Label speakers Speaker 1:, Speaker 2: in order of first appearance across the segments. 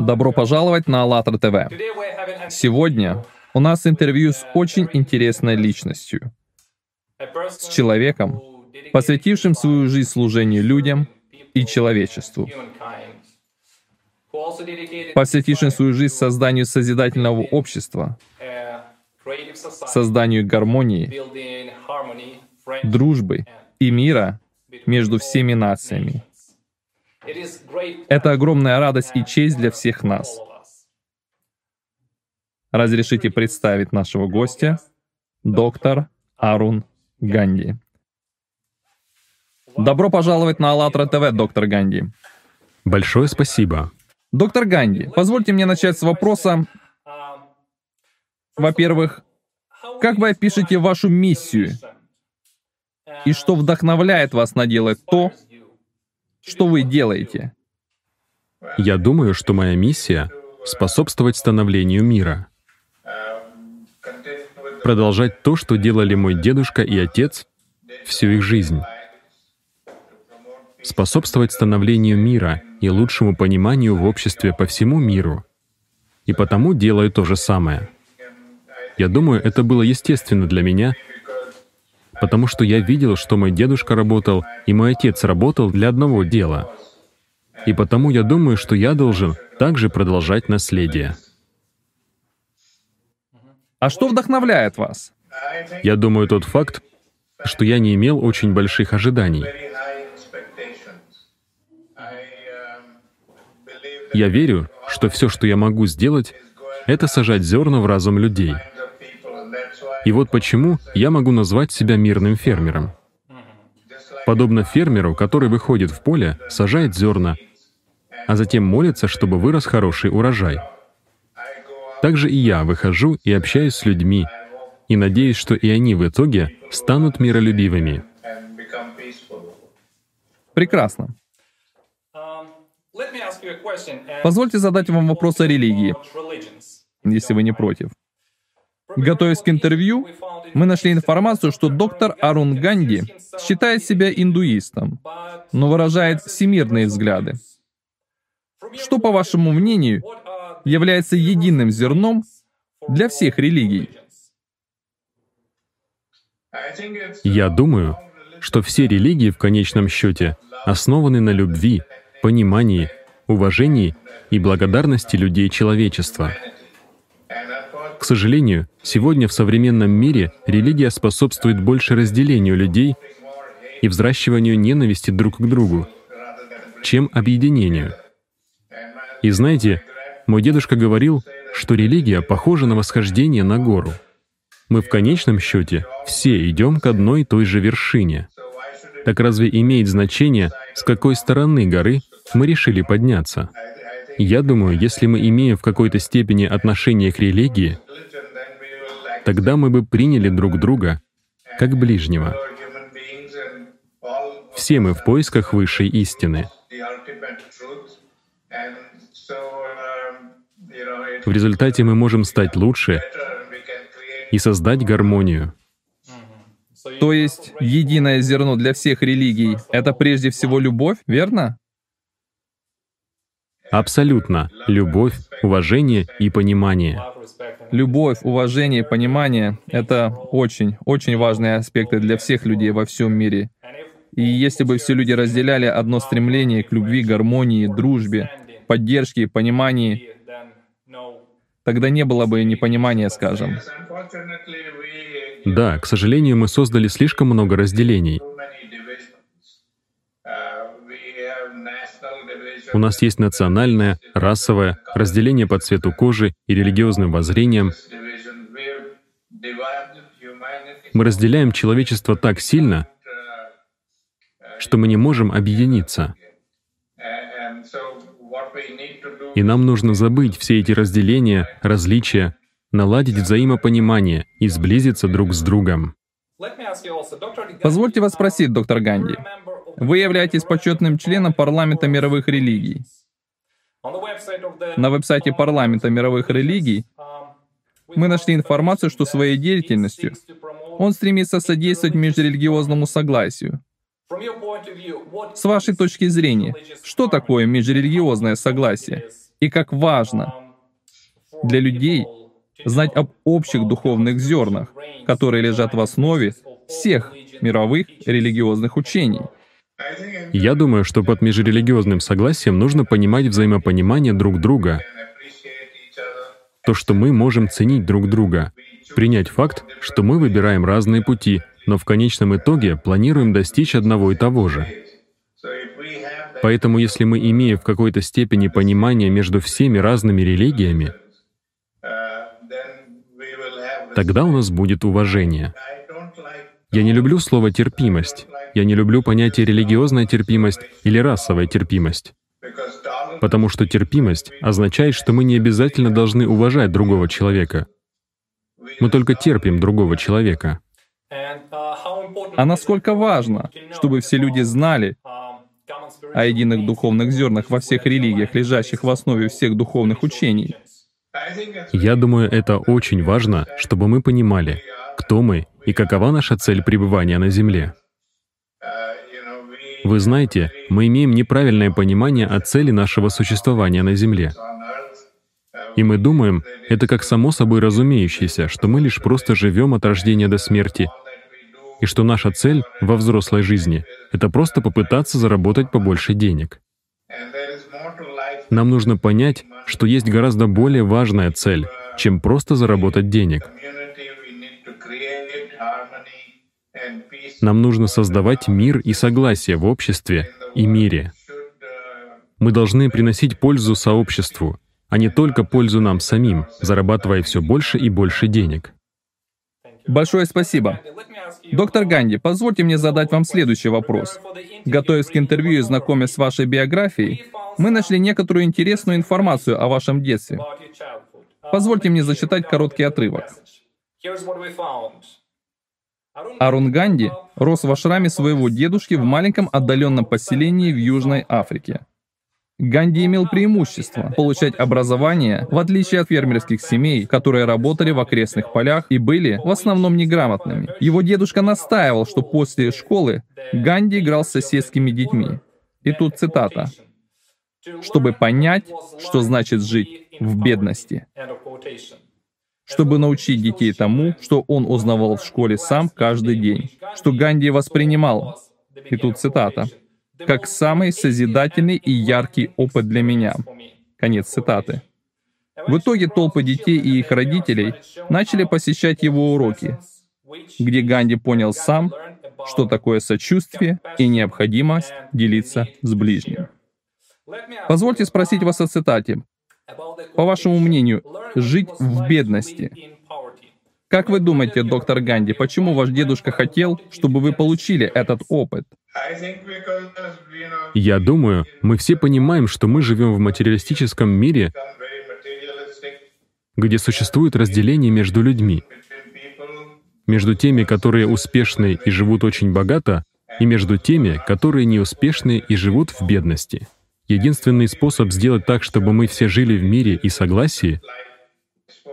Speaker 1: Добро пожаловать на АЛЛАТРА ТВ. Сегодня у нас интервью с очень интересной личностью. С человеком, посвятившим свою жизнь служению людям и человечеству. Посвятившим свою жизнь созданию созидательного общества, созданию гармонии, дружбы и мира между всеми нациями. Это огромная радость и честь для всех нас. Разрешите представить нашего гостя, доктор Арун Ганди. Добро пожаловать на АЛЛАТРА ТВ, доктор Ганди.
Speaker 2: Большое спасибо.
Speaker 1: Доктор Ганди, позвольте мне начать с вопроса. Во-первых, как вы опишете вашу миссию? И что вдохновляет вас на делать то, что вы делаете?
Speaker 2: Я думаю, что моя миссия — способствовать становлению мира. Продолжать то, что делали мой дедушка и отец всю их жизнь. Способствовать становлению мира и лучшему пониманию в обществе по всему миру. И потому делаю то же самое. Я думаю, это было естественно для меня, потому что я видел, что мой дедушка работал, и мой отец работал для одного дела. И потому я думаю, что я должен также продолжать наследие.
Speaker 1: А что вдохновляет вас?
Speaker 2: Я думаю, тот факт, что я не имел очень больших ожиданий. Я верю, что все, что я могу сделать, это сажать зерна в разум людей — и вот почему я могу назвать себя мирным фермером. Подобно фермеру, который выходит в поле, сажает зерна, а затем молится, чтобы вырос хороший урожай. Также и я выхожу и общаюсь с людьми, и надеюсь, что и они в итоге станут миролюбивыми.
Speaker 1: Прекрасно. Позвольте задать вам вопрос о религии, если вы не против. Готовясь к интервью, мы нашли информацию, что доктор Арун Ганди считает себя индуистом, но выражает всемирные взгляды. Что, по вашему мнению, является единым зерном для всех религий?
Speaker 2: Я думаю, что все религии в конечном счете основаны на любви, понимании, уважении и благодарности людей человечества — к сожалению, сегодня в современном мире религия способствует больше разделению людей и взращиванию ненависти друг к другу, чем объединению. И знаете, мой дедушка говорил, что религия похожа на восхождение на гору. Мы в конечном счете все идем к одной и той же вершине. Так разве имеет значение, с какой стороны горы мы решили подняться? Я думаю, если мы имеем в какой-то степени отношение к религии, тогда мы бы приняли друг друга как ближнего. Все мы в поисках высшей истины. В результате мы можем стать лучше и создать гармонию.
Speaker 1: То есть единое зерно для всех религий — это прежде всего любовь, верно?
Speaker 2: Абсолютно. Любовь, уважение и понимание.
Speaker 1: Любовь, уважение, понимание — это очень, очень важные аспекты для всех людей во всем мире. И если бы все люди разделяли одно стремление к любви, гармонии, дружбе, поддержке, понимании, тогда не было бы непонимания, скажем.
Speaker 2: Да, к сожалению, мы создали слишком много разделений. У нас есть национальное, расовое, разделение по цвету кожи и религиозным воззрениям. Мы разделяем человечество так сильно, что мы не можем объединиться. И нам нужно забыть все эти разделения, различия, наладить взаимопонимание и сблизиться друг с другом.
Speaker 1: Позвольте вас спросить, доктор Ганди, вы являетесь почетным членом парламента мировых религий. На веб-сайте парламента мировых религий мы нашли информацию, что своей деятельностью он стремится содействовать межрелигиозному согласию. С вашей точки зрения, что такое межрелигиозное согласие? И как важно для людей знать об общих духовных зернах, которые лежат в основе всех мировых религиозных учений.
Speaker 2: Я думаю, что под межрелигиозным согласием нужно понимать взаимопонимание друг друга, то, что мы можем ценить друг друга, принять факт, что мы выбираем разные пути, но в конечном итоге планируем достичь одного и того же. Поэтому если мы имеем в какой-то степени понимание между всеми разными религиями, тогда у нас будет уважение. Я не люблю слово «терпимость». Я не люблю понятие «религиозная терпимость» или «расовая терпимость». Потому что терпимость означает, что мы не обязательно должны уважать другого человека. Мы только терпим другого человека.
Speaker 1: А насколько важно, чтобы все люди знали о единых духовных зернах во всех религиях, лежащих в основе всех духовных учений?
Speaker 2: Я думаю, это очень важно, чтобы мы понимали, кто мы и какова наша цель пребывания на Земле. Вы знаете, мы имеем неправильное понимание о цели нашего существования на Земле. И мы думаем, это как само собой разумеющееся, что мы лишь просто живем от рождения до смерти, и что наша цель во взрослой жизни — это просто попытаться заработать побольше денег. Нам нужно понять, что есть гораздо более важная цель, чем просто заработать денег. Нам нужно создавать мир и согласие в обществе и мире. Мы должны приносить пользу сообществу, а не только пользу нам самим, зарабатывая все больше и больше денег.
Speaker 1: Большое спасибо. Доктор Ганди, позвольте мне задать вам следующий вопрос. Готовясь к интервью и знакомясь с вашей биографией, мы нашли некоторую интересную информацию о вашем детстве. Позвольте мне зачитать короткий отрывок. Арун Ганди рос в ашраме своего дедушки в маленьком отдаленном поселении в Южной Африке. Ганди имел преимущество получать образование, в отличие от фермерских семей, которые работали в окрестных полях и были в основном неграмотными. Его дедушка настаивал, что после школы Ганди играл с соседскими детьми. И тут цитата. «Чтобы понять, что значит жить в бедности» чтобы научить детей тому, что он узнавал в школе сам каждый день, что Ганди воспринимал, и тут цитата, как самый созидательный и яркий опыт для меня. Конец цитаты. В итоге толпы детей и их родителей начали посещать его уроки, где Ганди понял сам, что такое сочувствие и необходимость делиться с ближним. Позвольте спросить вас о цитате. По вашему мнению, жить в бедности. Как вы думаете, доктор Ганди, почему ваш дедушка хотел, чтобы вы получили этот опыт?
Speaker 2: Я думаю, мы все понимаем, что мы живем в материалистическом мире, где существует разделение между людьми, между теми, которые успешны и живут очень богато, и между теми, которые неуспешны и живут в бедности. Единственный способ сделать так, чтобы мы все жили в мире и согласии,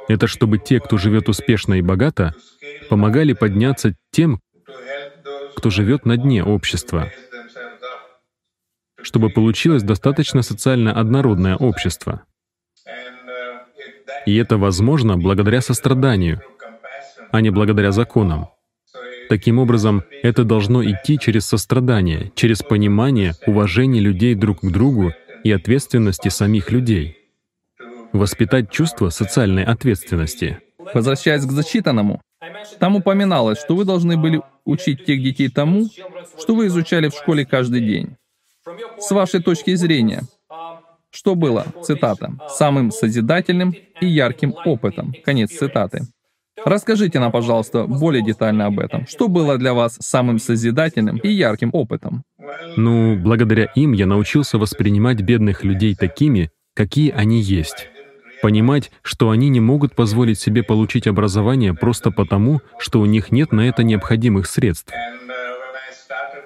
Speaker 2: это чтобы те, кто живет успешно и богато, помогали подняться тем, кто живет на дне общества, чтобы получилось достаточно социально однородное общество. И это возможно благодаря состраданию, а не благодаря законам. Таким образом, это должно идти через сострадание, через понимание, уважение людей друг к другу и ответственности самих людей. Воспитать чувство социальной ответственности.
Speaker 1: Возвращаясь к зачитанному, там упоминалось, что вы должны были учить тех детей тому, что вы изучали в школе каждый день. С вашей точки зрения, что было, цитата, «самым созидательным и ярким опытом», конец цитаты. Расскажите нам, пожалуйста, более детально об этом. Что было для вас самым созидательным и ярким опытом?
Speaker 2: Ну, благодаря им я научился воспринимать бедных людей такими, какие они есть. Понимать, что они не могут позволить себе получить образование просто потому, что у них нет на это необходимых средств.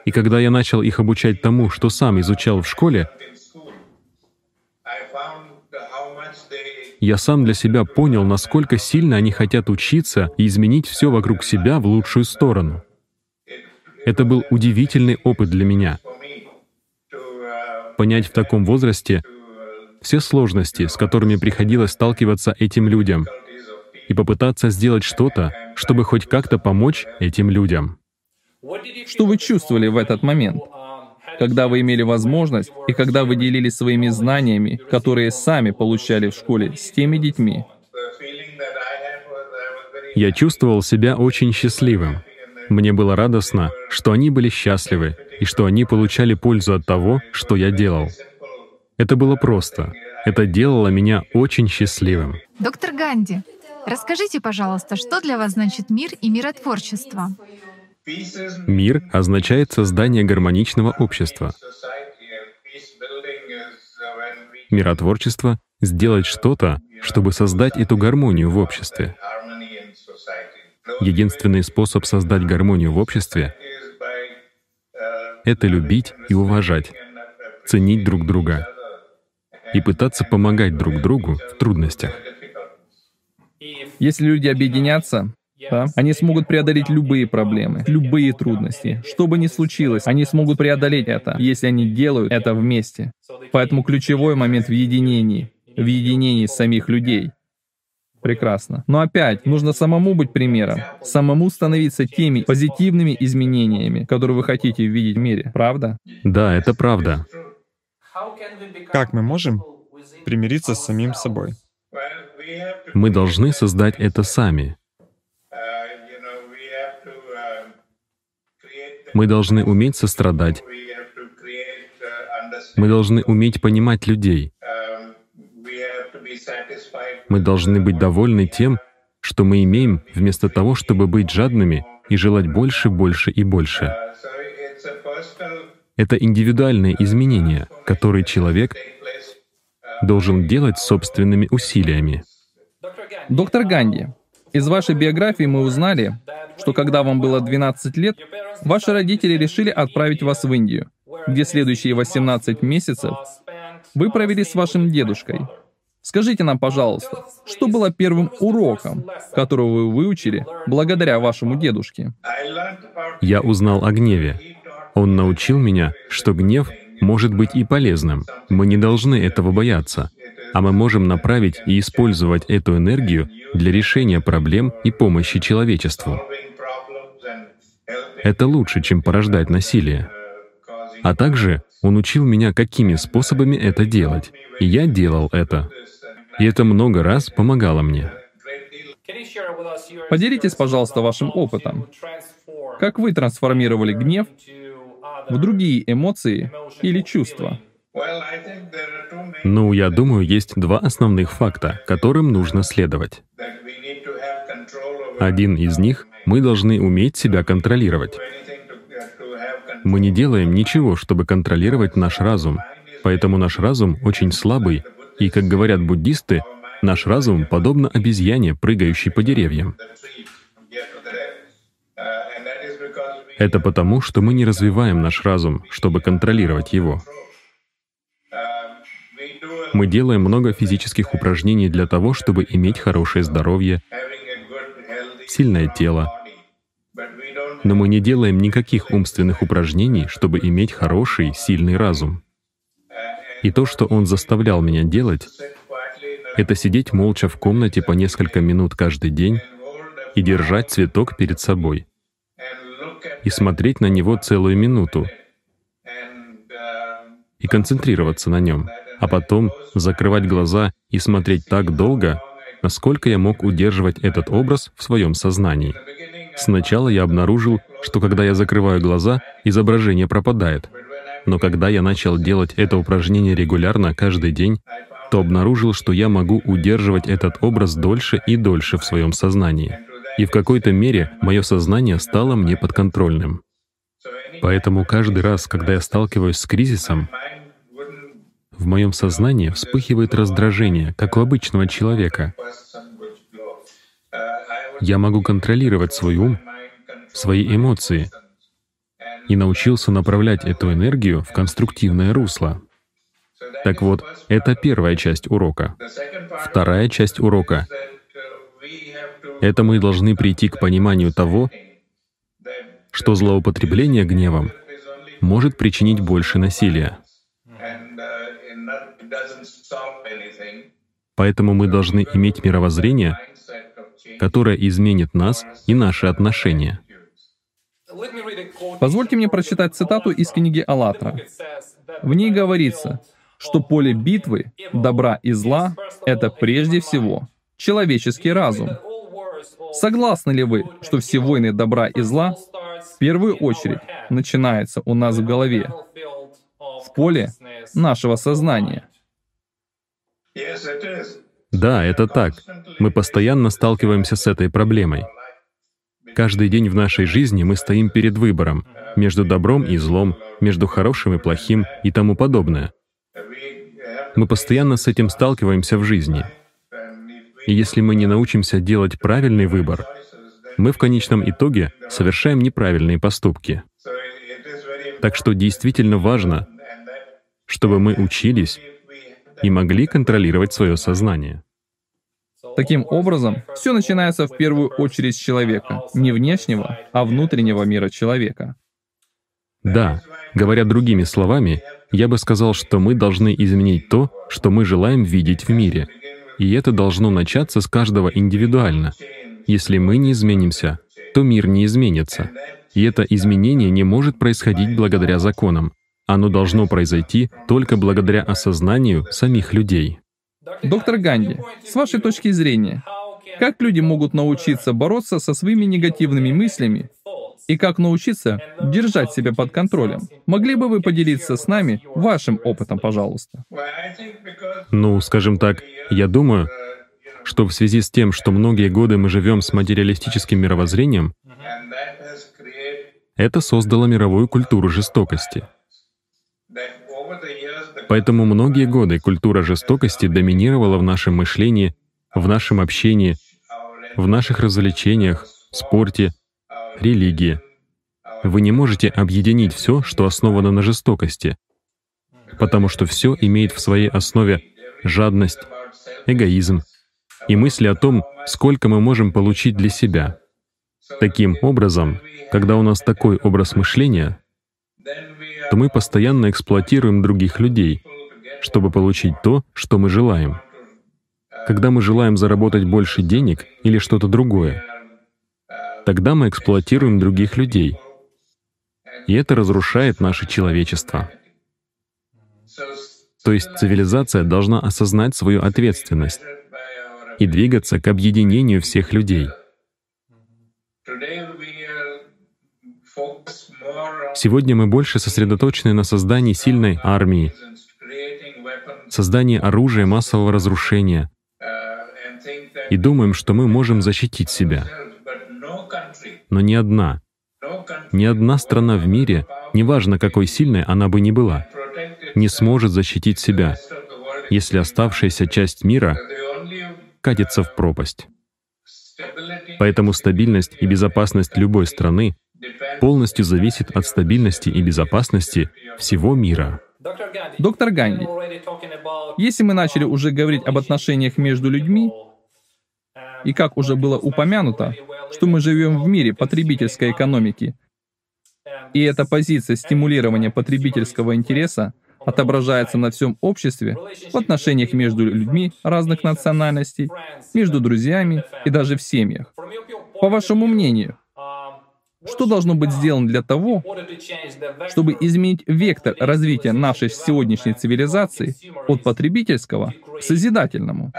Speaker 2: И когда я начал их обучать тому, что сам изучал в школе, я сам для себя понял, насколько сильно они хотят учиться и изменить все вокруг себя в лучшую сторону. Это был удивительный опыт для меня, понять в таком возрасте все сложности, с которыми приходилось сталкиваться этим людям, и попытаться сделать что-то, чтобы хоть как-то помочь этим людям.
Speaker 1: Что вы чувствовали в этот момент? Когда вы имели возможность и когда вы делились своими знаниями, которые сами получали в школе, с теми детьми.
Speaker 2: Я чувствовал себя очень счастливым. Мне было радостно, что они были счастливы и что они получали пользу от того, что я делал. Это было просто. Это делало меня очень счастливым.
Speaker 3: Доктор Ганди, расскажите, пожалуйста, что для вас значит мир и миротворчество?
Speaker 2: Мир означает создание гармоничного общества. Миротворчество — сделать что-то, чтобы создать эту гармонию в обществе. Единственный способ создать гармонию в обществе — это любить и уважать, ценить друг друга и пытаться помогать друг другу в трудностях.
Speaker 1: Если люди объединятся, да? Они смогут преодолеть любые проблемы, любые трудности. Что бы ни случилось, они смогут преодолеть это, если они делают это вместе. Поэтому ключевой момент в единении, в единении самих людей. Прекрасно. Но опять, нужно самому быть примером, самому становиться теми позитивными изменениями, которые вы хотите видеть в мире. Правда?
Speaker 2: Да, это правда.
Speaker 4: Как мы можем примириться с самим собой?
Speaker 2: Мы должны создать это сами. Мы должны уметь сострадать. Мы должны уметь понимать людей. Мы должны быть довольны тем, что мы имеем, вместо того, чтобы быть жадными и желать больше, больше и больше. Это индивидуальные изменения, которые человек должен делать собственными усилиями.
Speaker 1: Доктор Ганди, из вашей биографии мы узнали, что когда вам было 12 лет, ваши родители решили отправить вас в Индию, где следующие 18 месяцев вы провели с вашим дедушкой. Скажите нам, пожалуйста, что было первым уроком, которого вы выучили благодаря вашему дедушке?
Speaker 2: Я узнал о гневе. Он научил меня, что гнев может быть и полезным. Мы не должны этого бояться, а мы можем направить и использовать эту энергию для решения проблем и помощи человечеству. Это лучше, чем порождать насилие. А также он учил меня, какими способами это делать. И я делал это. И это много раз помогало мне.
Speaker 1: Поделитесь, пожалуйста, вашим опытом. Как вы трансформировали гнев в другие эмоции или чувства?
Speaker 2: Ну, я думаю, есть два основных факта, которым нужно следовать. Один из них — мы должны уметь себя контролировать. Мы не делаем ничего, чтобы контролировать наш разум, поэтому наш разум очень слабый, и, как говорят буддисты, наш разум подобно обезьяне, прыгающей по деревьям. Это потому, что мы не развиваем наш разум, чтобы контролировать его. Мы делаем много физических упражнений для того, чтобы иметь хорошее здоровье, сильное тело. Но мы не делаем никаких умственных упражнений, чтобы иметь хороший, сильный разум. И то, что он заставлял меня делать, это сидеть молча в комнате по несколько минут каждый день и держать цветок перед собой и смотреть на него целую минуту и концентрироваться на нем а потом закрывать глаза и смотреть так долго, насколько я мог удерживать этот образ в своем сознании. Сначала я обнаружил, что когда я закрываю глаза, изображение пропадает. Но когда я начал делать это упражнение регулярно каждый день, то обнаружил, что я могу удерживать этот образ дольше и дольше в своем сознании. И в какой-то мере мое сознание стало мне подконтрольным. Поэтому каждый раз, когда я сталкиваюсь с кризисом, в моем сознании вспыхивает раздражение, как у обычного человека. Я могу контролировать свой ум, свои эмоции и научился направлять эту энергию в конструктивное русло. Так вот, это первая часть урока. Вторая часть урока — это мы должны прийти к пониманию того, что злоупотребление гневом может причинить больше насилия. Поэтому мы должны иметь мировоззрение, которое изменит нас и наши отношения.
Speaker 1: Позвольте мне прочитать цитату из книги «АЛЛАТРА». В ней говорится, что поле битвы добра и зла — это прежде всего человеческий разум. Согласны ли вы, что все войны добра и зла в первую очередь начинаются у нас в голове, в поле нашего сознания?
Speaker 2: Да, это так. Мы постоянно сталкиваемся с этой проблемой. Каждый день в нашей жизни мы стоим перед выбором между добром и злом, между хорошим и плохим и тому подобное. Мы постоянно с этим сталкиваемся в жизни. И если мы не научимся делать правильный выбор, мы в конечном итоге совершаем неправильные поступки. Так что действительно важно, чтобы мы учились и могли контролировать свое сознание.
Speaker 1: Таким образом, все начинается в первую очередь с человека, не внешнего, а внутреннего мира человека.
Speaker 2: Да, говоря другими словами, я бы сказал, что мы должны изменить то, что мы желаем видеть в мире. И это должно начаться с каждого индивидуально. Если мы не изменимся, то мир не изменится. И это изменение не может происходить благодаря законам. Оно должно произойти только благодаря осознанию самих людей.
Speaker 1: Доктор Ганди, с вашей точки зрения, как люди могут научиться бороться со своими негативными мыслями и как научиться держать себя под контролем? Могли бы вы поделиться с нами вашим опытом, пожалуйста?
Speaker 2: Ну, скажем так, я думаю, что в связи с тем, что многие годы мы живем с материалистическим мировоззрением, это создало мировую культуру жестокости. Поэтому многие годы культура жестокости доминировала в нашем мышлении, в нашем общении, в наших развлечениях, спорте, религии. Вы не можете объединить все, что основано на жестокости, потому что все имеет в своей основе жадность, эгоизм и мысли о том, сколько мы можем получить для себя. Таким образом, когда у нас такой образ мышления, то мы постоянно эксплуатируем других людей, чтобы получить то, что мы желаем. Когда мы желаем заработать больше денег или что-то другое, тогда мы эксплуатируем других людей. И это разрушает наше человечество. То есть цивилизация должна осознать свою ответственность и двигаться к объединению всех людей. Сегодня мы больше сосредоточены на создании сильной армии, создании оружия массового разрушения, и думаем, что мы можем защитить себя. Но ни одна, ни одна страна в мире, неважно какой сильной она бы ни была, не сможет защитить себя, если оставшаяся часть мира катится в пропасть. Поэтому стабильность и безопасность любой страны полностью зависит от стабильности и безопасности всего мира.
Speaker 1: Доктор Ганди, если мы начали уже говорить об отношениях между людьми, и как уже было упомянуто, что мы живем в мире потребительской экономики, и эта позиция стимулирования потребительского интереса отображается на всем обществе, в отношениях между людьми разных национальностей, между друзьями и даже в семьях. По вашему мнению, что должно быть сделано для того, чтобы изменить вектор развития нашей сегодняшней цивилизации от потребительского к созидательному?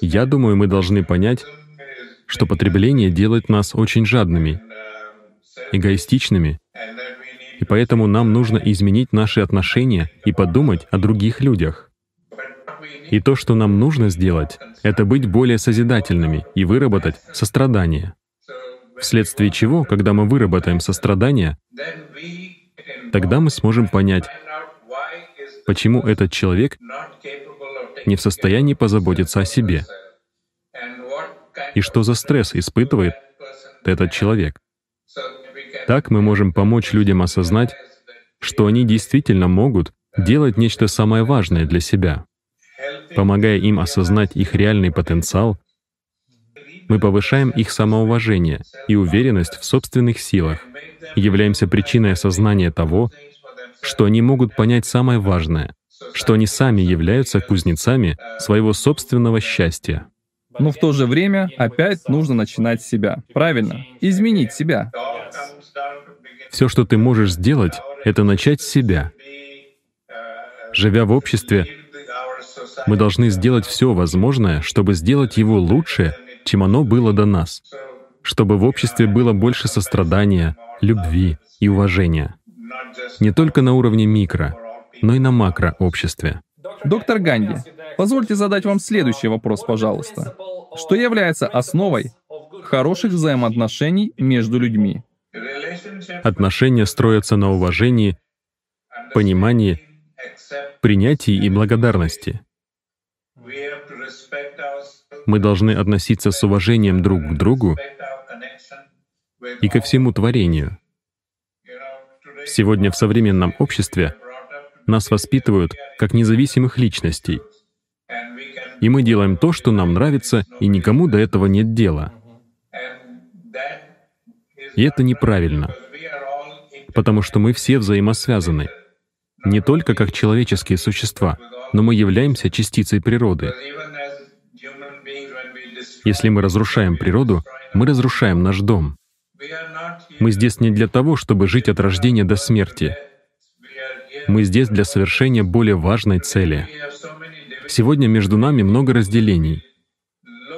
Speaker 2: Я думаю, мы должны понять, что потребление делает нас очень жадными, эгоистичными, и поэтому нам нужно изменить наши отношения и подумать о других людях. И то, что нам нужно сделать, это быть более созидательными и выработать сострадание вследствие чего, когда мы выработаем сострадание, тогда мы сможем понять, почему этот человек не в состоянии позаботиться о себе, и что за стресс испытывает этот человек. Так мы можем помочь людям осознать, что они действительно могут делать нечто самое важное для себя, помогая им осознать их реальный потенциал мы повышаем их самоуважение и уверенность в собственных силах, являемся причиной осознания того, что они могут понять самое важное что они сами являются кузнецами своего собственного счастья.
Speaker 1: Но в то же время опять нужно начинать с себя. Правильно? Изменить себя.
Speaker 2: Все, что ты можешь сделать, это начать с себя. Живя в обществе, мы должны сделать все возможное, чтобы сделать его лучше, чем оно было до нас, чтобы в обществе было больше сострадания, любви и уважения. Не только на уровне микро, но и на макрообществе.
Speaker 1: Доктор Ганди, позвольте задать вам следующий вопрос, пожалуйста. Что является основой хороших взаимоотношений между людьми?
Speaker 2: Отношения строятся на уважении, понимании, принятии и благодарности. Мы должны относиться с уважением друг к другу и ко всему творению. Сегодня в современном обществе нас воспитывают как независимых личностей. И мы делаем то, что нам нравится, и никому до этого нет дела. И это неправильно, потому что мы все взаимосвязаны. Не только как человеческие существа, но мы являемся частицей природы. Если мы разрушаем природу, мы разрушаем наш дом. Мы здесь не для того, чтобы жить от рождения до смерти. Мы здесь для совершения более важной цели. Сегодня между нами много разделений.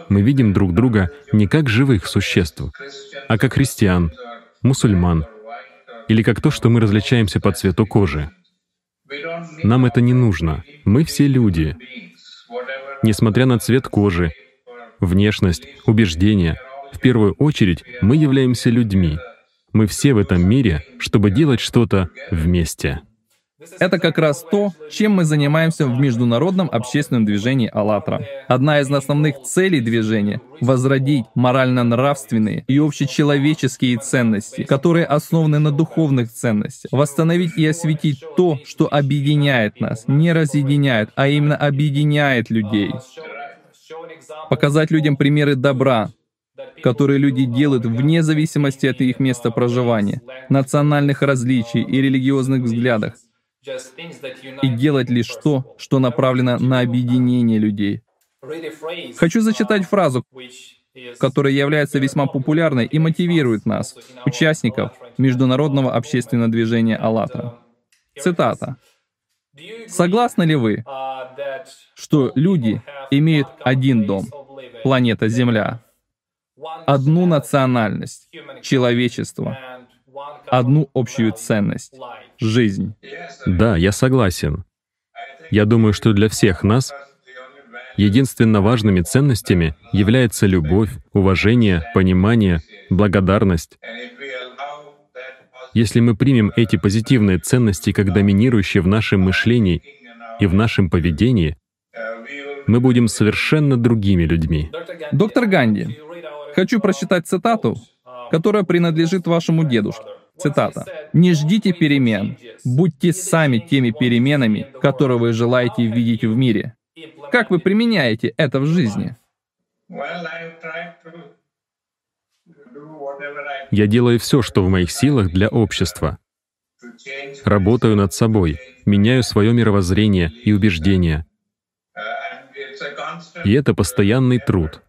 Speaker 2: Мы видим друг друга не как живых существ, а как христиан, мусульман, или как то, что мы различаемся по цвету кожи. Нам это не нужно. Мы все люди. Несмотря на цвет кожи, внешность, убеждения, в первую очередь мы являемся людьми. Мы все в этом мире, чтобы делать что-то вместе.
Speaker 1: Это как раз то, чем мы занимаемся в международном общественном движении «АЛЛАТРА». Одна из основных целей движения — возродить морально-нравственные и общечеловеческие ценности, которые основаны на духовных ценностях, восстановить и осветить то, что объединяет нас, не разъединяет, а именно объединяет людей. Показать людям примеры добра, которые люди делают вне зависимости от их места проживания, национальных различий и религиозных взглядах, и делать лишь то, что направлено на объединение людей. Хочу зачитать фразу, которая является весьма популярной и мотивирует нас, участников Международного общественного движения «АЛЛАТРА». Цитата. «Согласны ли вы, что люди имеют один дом, планета Земля, одну национальность, человечество, одну общую ценность — жизнь.
Speaker 2: Да, я согласен. Я думаю, что для всех нас единственно важными ценностями является любовь, уважение, понимание, благодарность. Если мы примем эти позитивные ценности как доминирующие в нашем мышлении и в нашем поведении, мы будем совершенно другими людьми.
Speaker 1: Доктор Ганди, хочу прочитать цитату, которая принадлежит вашему дедушке. Цитата. «Не ждите перемен, будьте сами теми переменами, которые вы желаете видеть в мире». Как вы применяете это в жизни?
Speaker 2: Я делаю все, что в моих силах для общества. Работаю над собой, меняю свое мировоззрение и убеждения. И это постоянный труд.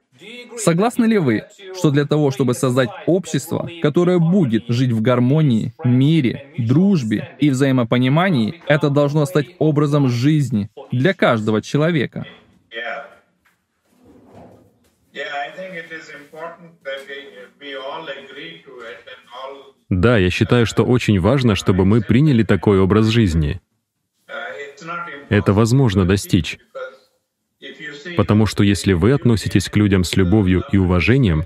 Speaker 1: Согласны ли вы, что для того, чтобы создать общество, которое будет жить в гармонии, мире, дружбе и взаимопонимании, это должно стать образом жизни для каждого человека?
Speaker 2: Да, я считаю, что очень важно, чтобы мы приняли такой образ жизни. Это возможно достичь. Потому что если вы относитесь к людям с любовью и уважением,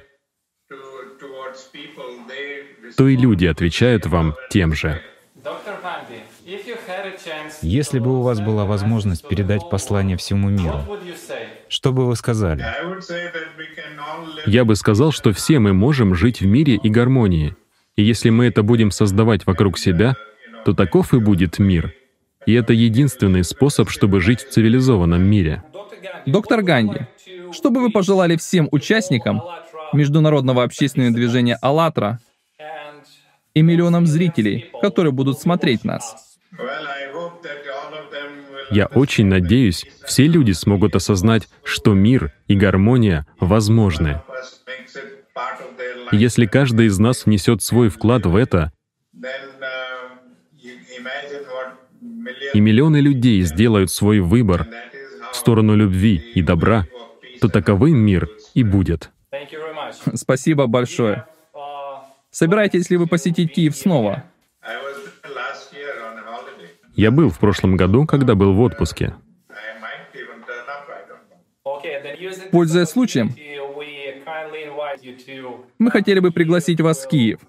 Speaker 2: то и люди отвечают вам тем же.
Speaker 5: Если бы у вас была возможность передать послание всему миру, что бы вы сказали?
Speaker 2: Я бы сказал, что все мы можем жить в мире и гармонии. И если мы это будем создавать вокруг себя, то таков и будет мир. И это единственный способ, чтобы жить в цивилизованном мире.
Speaker 1: Доктор Ганди, что бы вы пожелали всем участникам международного общественного движения «АЛЛАТРА» и миллионам зрителей, которые будут смотреть нас?
Speaker 2: Я очень надеюсь, все люди смогут осознать, что мир и гармония возможны. Если каждый из нас внесет свой вклад в это, и миллионы людей сделают свой выбор в сторону любви и добра, то таковым мир и будет.
Speaker 1: Спасибо большое. Собираетесь ли вы посетить Киев снова?
Speaker 2: Я был в прошлом году, когда был в отпуске.
Speaker 1: Пользуясь случаем, мы хотели бы пригласить вас в Киев.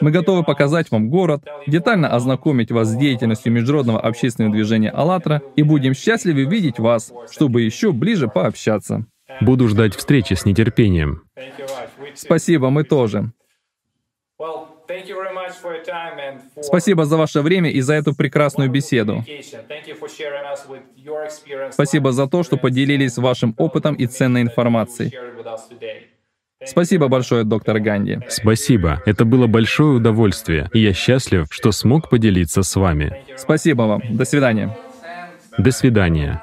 Speaker 1: Мы готовы показать вам город, детально ознакомить вас с деятельностью международного общественного движения «АЛЛАТРА» и будем счастливы видеть вас, чтобы еще ближе пообщаться.
Speaker 2: Буду ждать встречи с нетерпением.
Speaker 1: Спасибо, мы тоже. Спасибо за ваше время и за эту прекрасную беседу. Спасибо за то, что поделились вашим опытом и ценной информацией. Спасибо большое, доктор Ганди.
Speaker 2: Спасибо. Это было большое удовольствие, и я счастлив, что смог поделиться с вами.
Speaker 1: Спасибо вам. До свидания.
Speaker 2: До свидания.